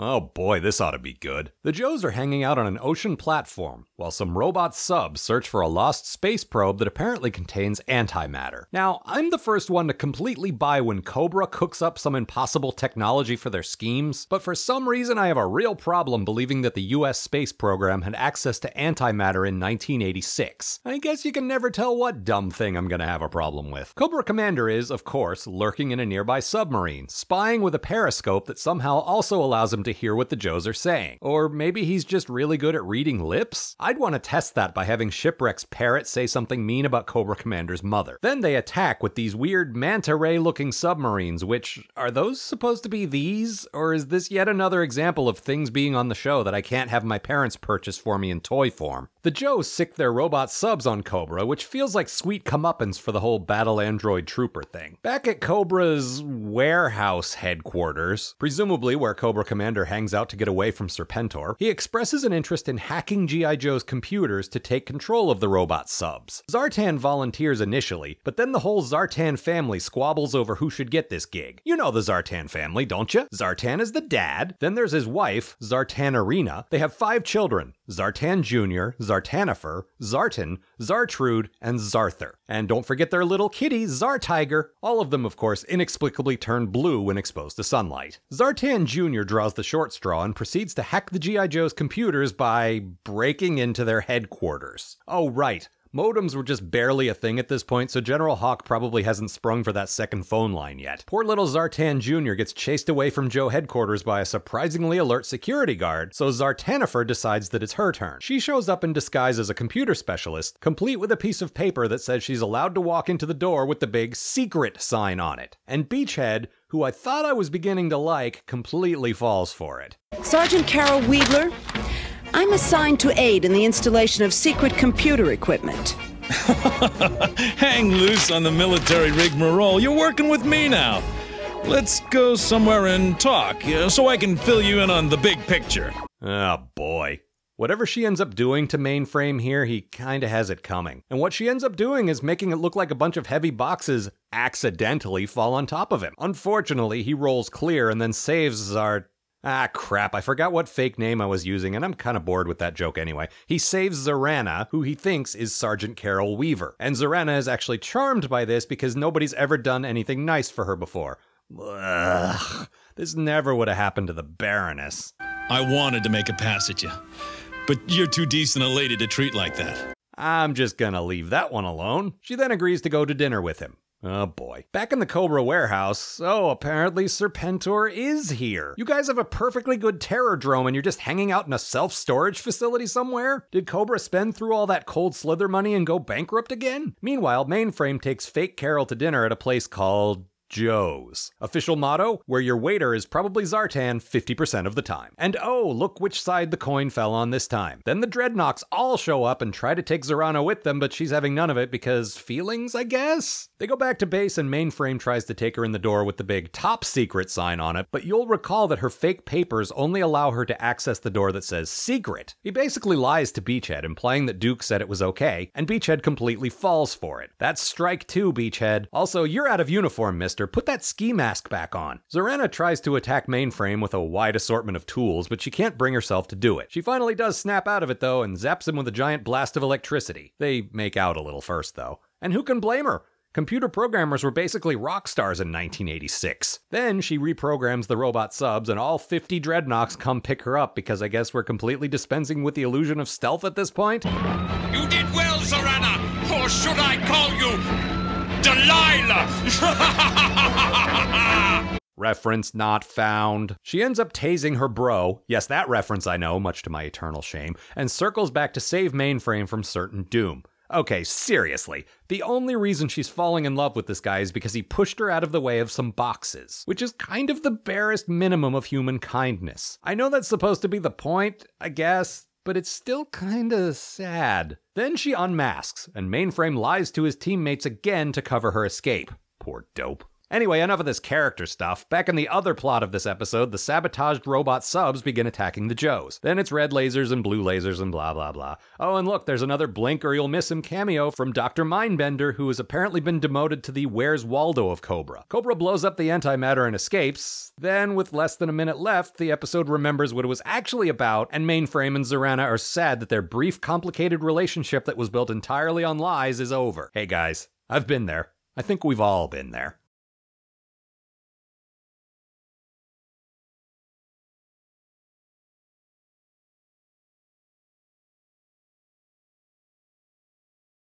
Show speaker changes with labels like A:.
A: Oh boy, this ought to be good. The Joes are hanging out on an ocean platform while some robot subs search for a lost space probe that apparently contains antimatter. Now, I'm the first one to completely buy when Cobra cooks up some impossible technology for their schemes, but for some reason I have a real problem believing that the US space program had access to antimatter in 1986. I guess you can never tell what dumb thing I'm gonna have a problem with. Cobra Commander is, of course, lurking in a nearby submarine, spying with a periscope that somehow also allows him to hear what the Joes are saying. Or maybe he's just really good at reading lips? I'd want to test that by having Shipwreck's parrot say something mean about Cobra Commander's mother. Then they attack with these weird manta ray looking submarines, which are those supposed to be these? Or is this yet another example of things being on the show that I can't have my parents purchase for me in toy form? The Joes sick their robot subs on Cobra, which feels like sweet comeuppance for the whole battle android trooper thing. Back at Cobra's warehouse headquarters, presumably where Cobra Commander hangs out to get away from Serpentor, he expresses an interest in hacking G.I. Joe's computers to take control of the robot subs. Zartan volunteers initially, but then the whole Zartan family squabbles over who should get this gig. You know the Zartan family, don't you? Zartan is the dad, then there's his wife, Zartan Arena. They have five children Zartan Jr., Zartanifer, Zartan, Zartrude, and Zarther. And don't forget their little kitty, Zartiger. All of them, of course, inexplicably turn blue when exposed to sunlight. Zartan Jr. draws the short straw and proceeds to hack the G.I. Joe's computers by breaking into their headquarters. Oh, right. Modems were just barely a thing at this point, so General Hawk probably hasn't sprung for that second phone line yet. Poor little Zartan Jr. gets chased away from Joe headquarters by a surprisingly alert security guard, so Zartanifer decides that it's her turn. She shows up in disguise as a computer specialist, complete with a piece of paper that says she's allowed to walk into the door with the big secret sign on it. And Beachhead, who I thought I was beginning to like, completely falls for it.
B: Sergeant Carol Weidler, I'm assigned to aid in the installation of secret computer equipment.
C: Hang loose on the military rigmarole. You're working with me now. Let's go somewhere and talk uh, so I can fill you in on the big picture.
A: Oh boy. Whatever she ends up doing to mainframe here, he kinda has it coming. And what she ends up doing is making it look like a bunch of heavy boxes accidentally fall on top of him. Unfortunately, he rolls clear and then saves Zart. Ah, crap, I forgot what fake name I was using, and I'm kinda bored with that joke anyway. He saves Zarana, who he thinks is Sergeant Carol Weaver. And Zarana is actually charmed by this because nobody's ever done anything nice for her before. Ugh, this never would have happened to the Baroness.
C: I wanted to make a pass at you, but you're too decent a lady to treat like that.
A: I'm just gonna leave that one alone. She then agrees to go to dinner with him. Oh boy. Back in the Cobra warehouse, oh, apparently Serpentor is here. You guys have a perfectly good terror drone and you're just hanging out in a self storage facility somewhere? Did Cobra spend through all that cold slither money and go bankrupt again? Meanwhile, Mainframe takes fake Carol to dinner at a place called Joe's. Official motto where your waiter is probably Zartan 50% of the time. And oh, look which side the coin fell on this time. Then the Dreadnoks all show up and try to take Zarana with them, but she's having none of it because feelings, I guess? They go back to base and Mainframe tries to take her in the door with the big top secret sign on it, but you'll recall that her fake papers only allow her to access the door that says secret. He basically lies to Beachhead, implying that Duke said it was okay, and Beachhead completely falls for it. That's strike two, Beachhead. Also, you're out of uniform, mister. Put that ski mask back on. Zarana tries to attack Mainframe with a wide assortment of tools, but she can't bring herself to do it. She finally does snap out of it, though, and zaps him with a giant blast of electricity. They make out a little first, though. And who can blame her? Computer programmers were basically rock stars in 1986. Then she reprograms the robot subs, and all 50 dreadnoks come pick her up because I guess we're completely dispensing with the illusion of stealth at this point.
D: You did well, Zarana! Or should I call you Delilah!
A: Reference not found. She ends up tasing her bro, yes, that reference I know, much to my eternal shame, and circles back to save Mainframe from certain doom. Okay, seriously. The only reason she's falling in love with this guy is because he pushed her out of the way of some boxes, which is kind of the barest minimum of human kindness. I know that's supposed to be the point, I guess, but it's still kinda sad. Then she unmasks, and Mainframe lies to his teammates again to cover her escape. Poor dope. Anyway, enough of this character stuff. Back in the other plot of this episode, the sabotaged robot subs begin attacking the Joes. Then it's red lasers and blue lasers and blah blah blah. Oh, and look, there's another blink or you'll miss him cameo from Dr. Mindbender, who has apparently been demoted to the Where's Waldo of Cobra. Cobra blows up the antimatter and escapes. Then, with less than a minute left, the episode remembers what it was actually about, and Mainframe and Zarana are sad that their brief, complicated relationship that was built entirely on lies is over. Hey guys, I've been there. I think we've all been there.